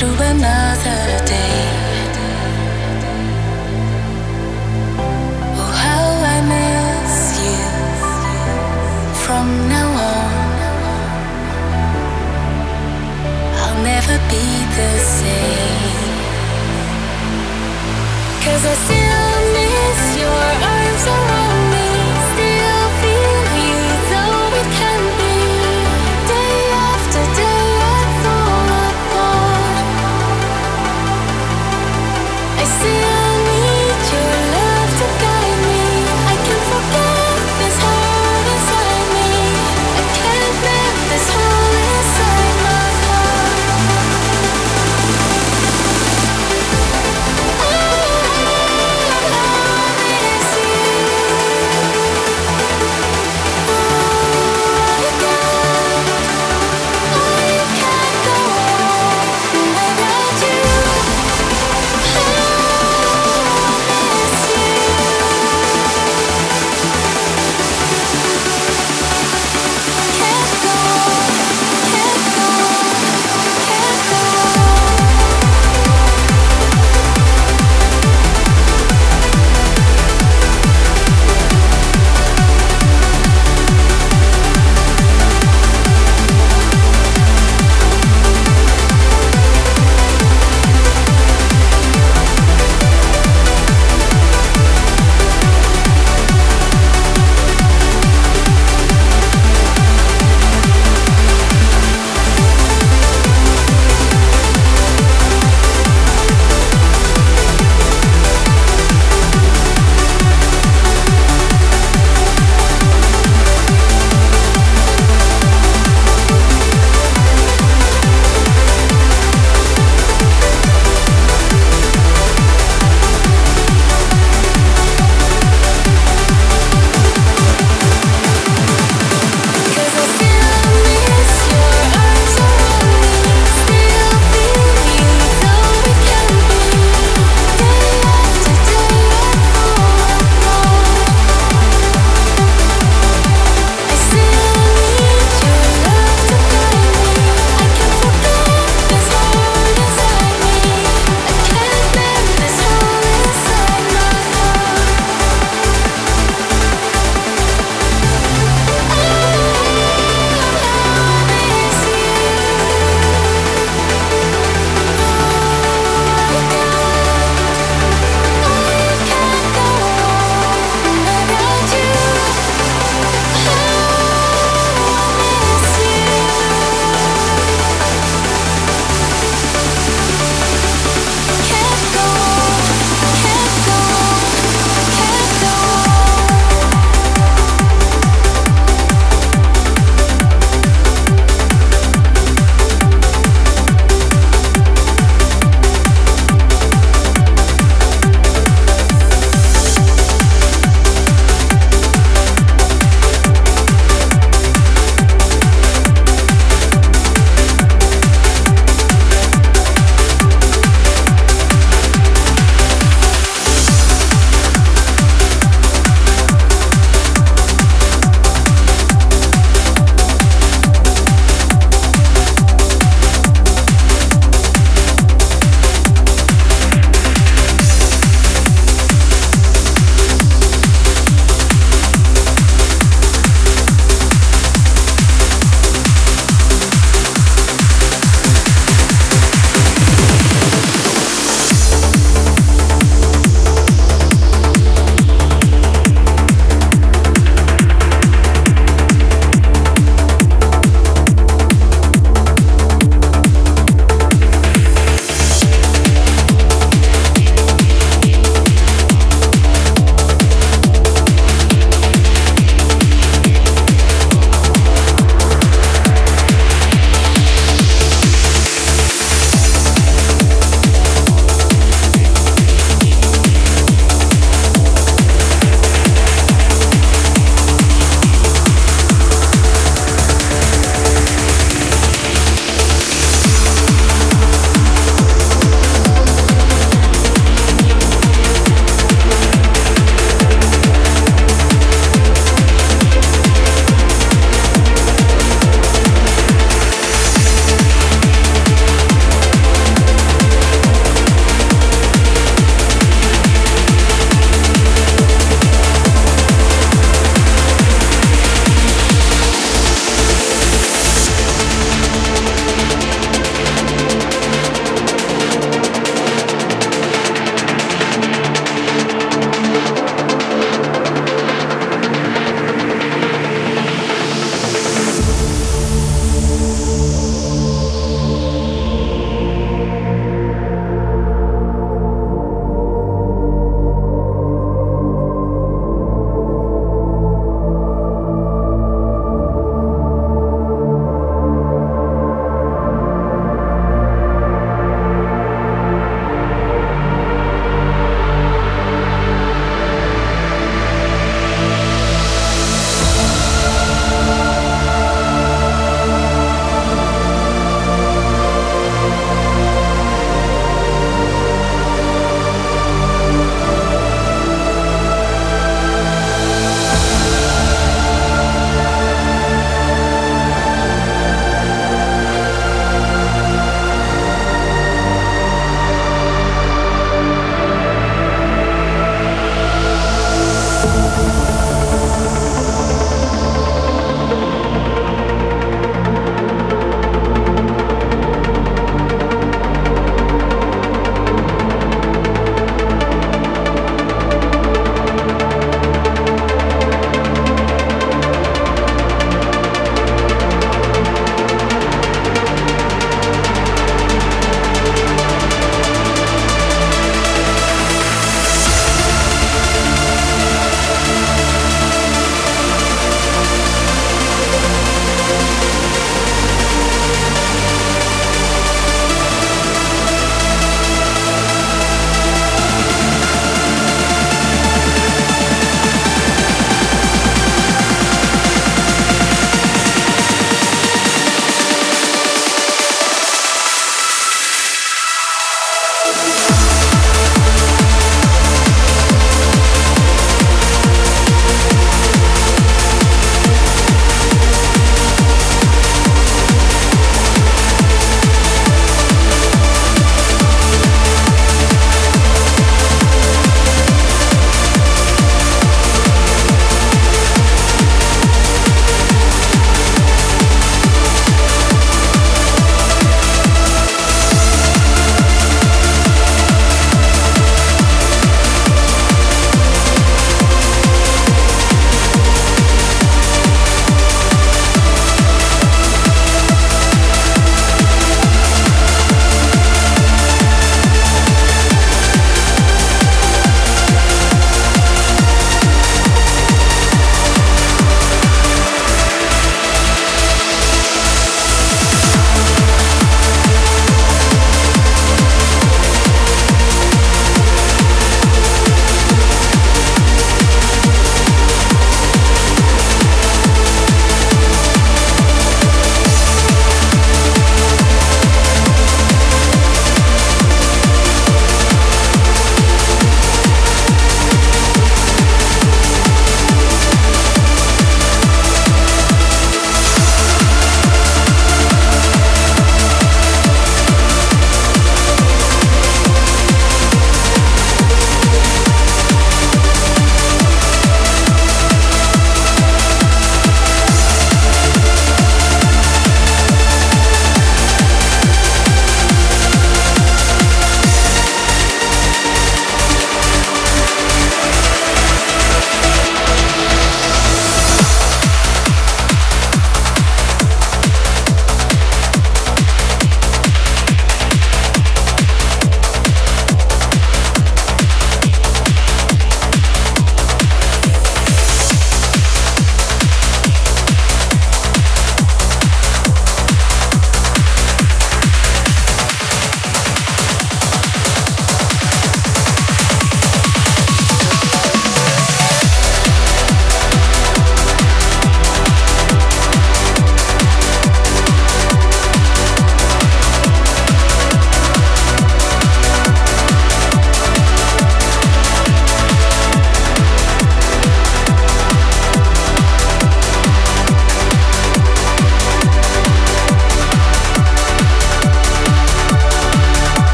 through another day. Oh, how I miss you from now on. I'll never be the same. Cause I see.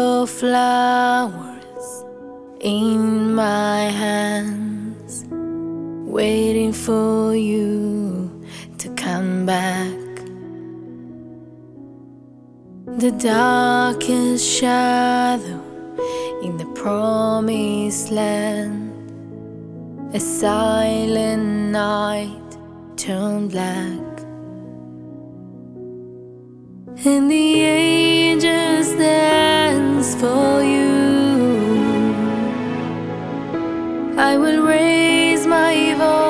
Your flowers in my hands, waiting for you to come back. The darkest shadow in the promised land, a silent night turned black. And the angels dance for you. I will raise my voice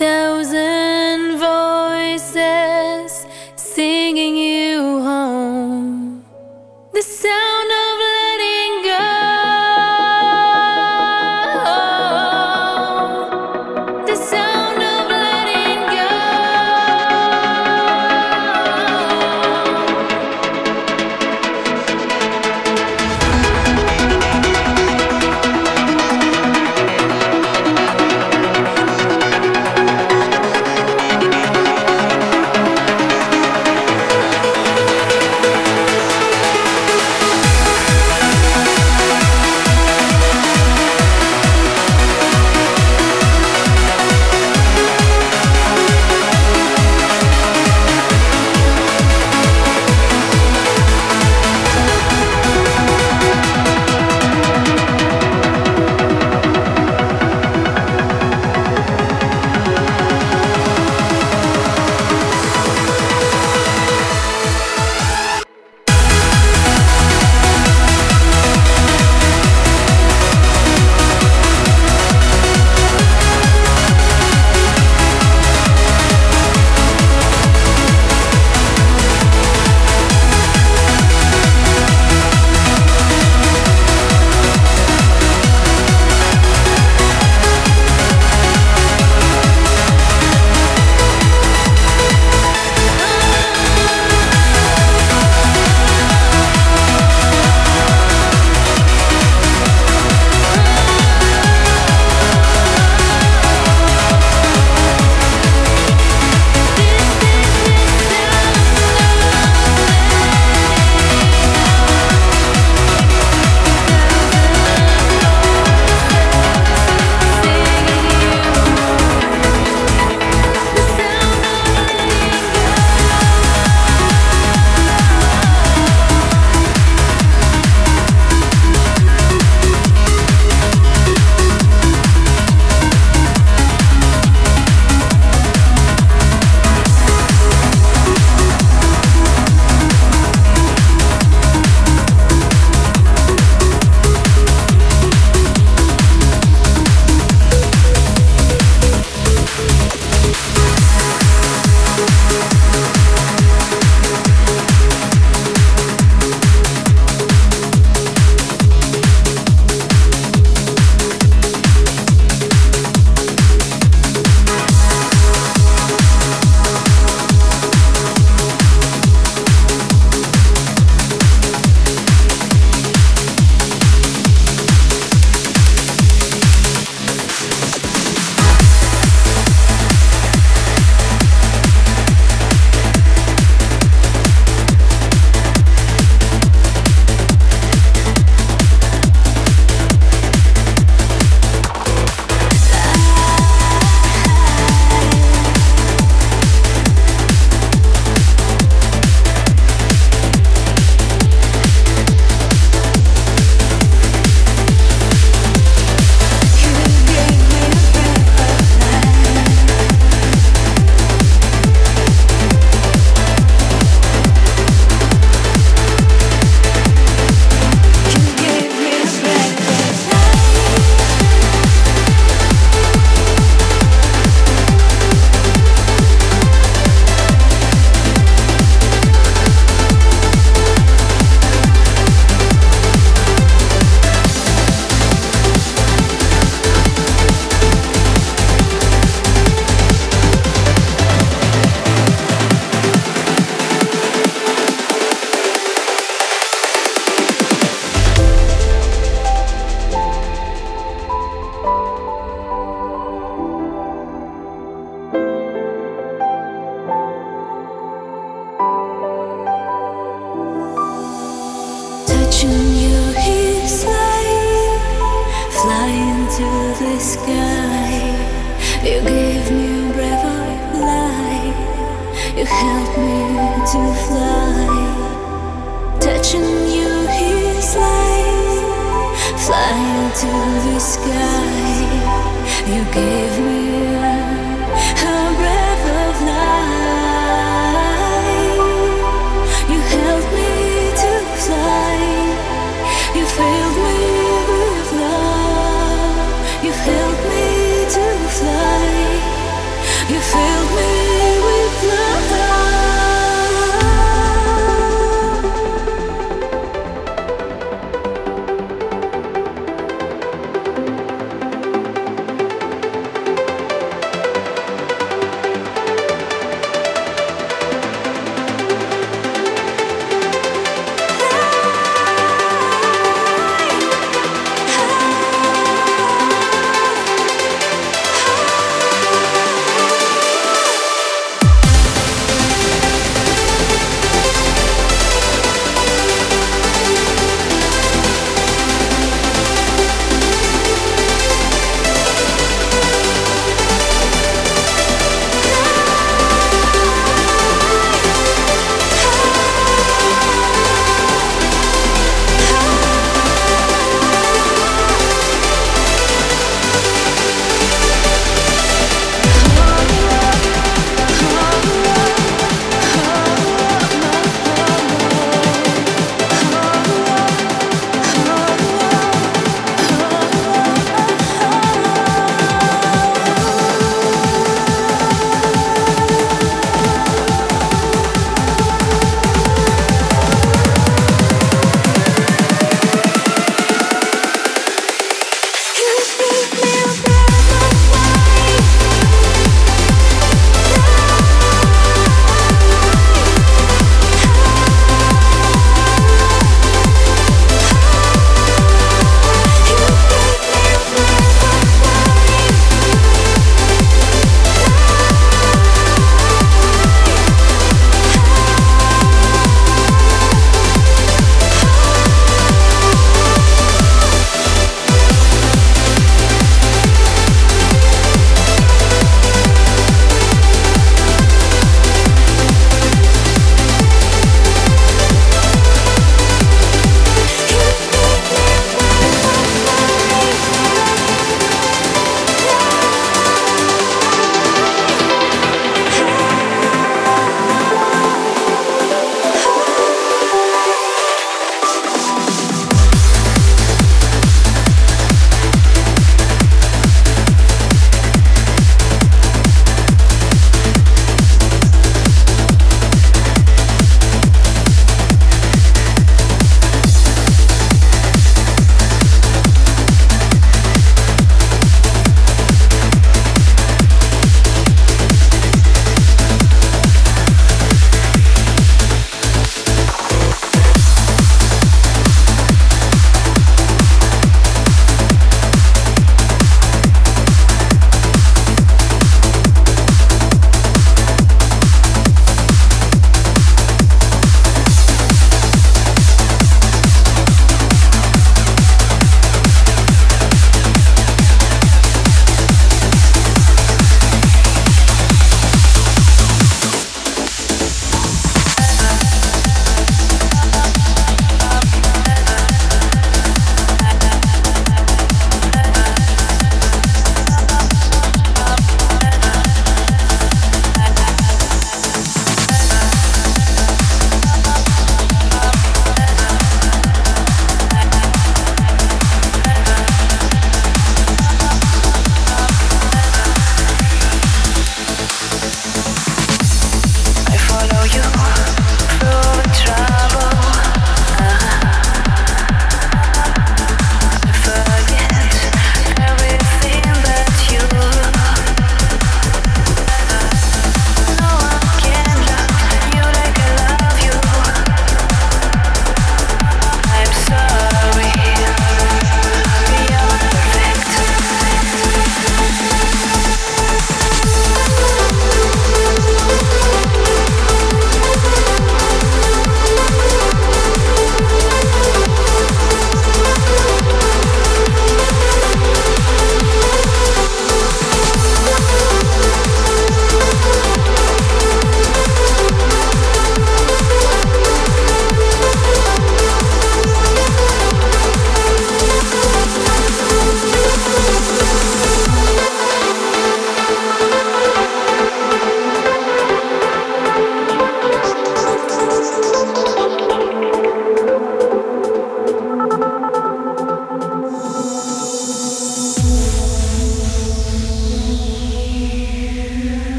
A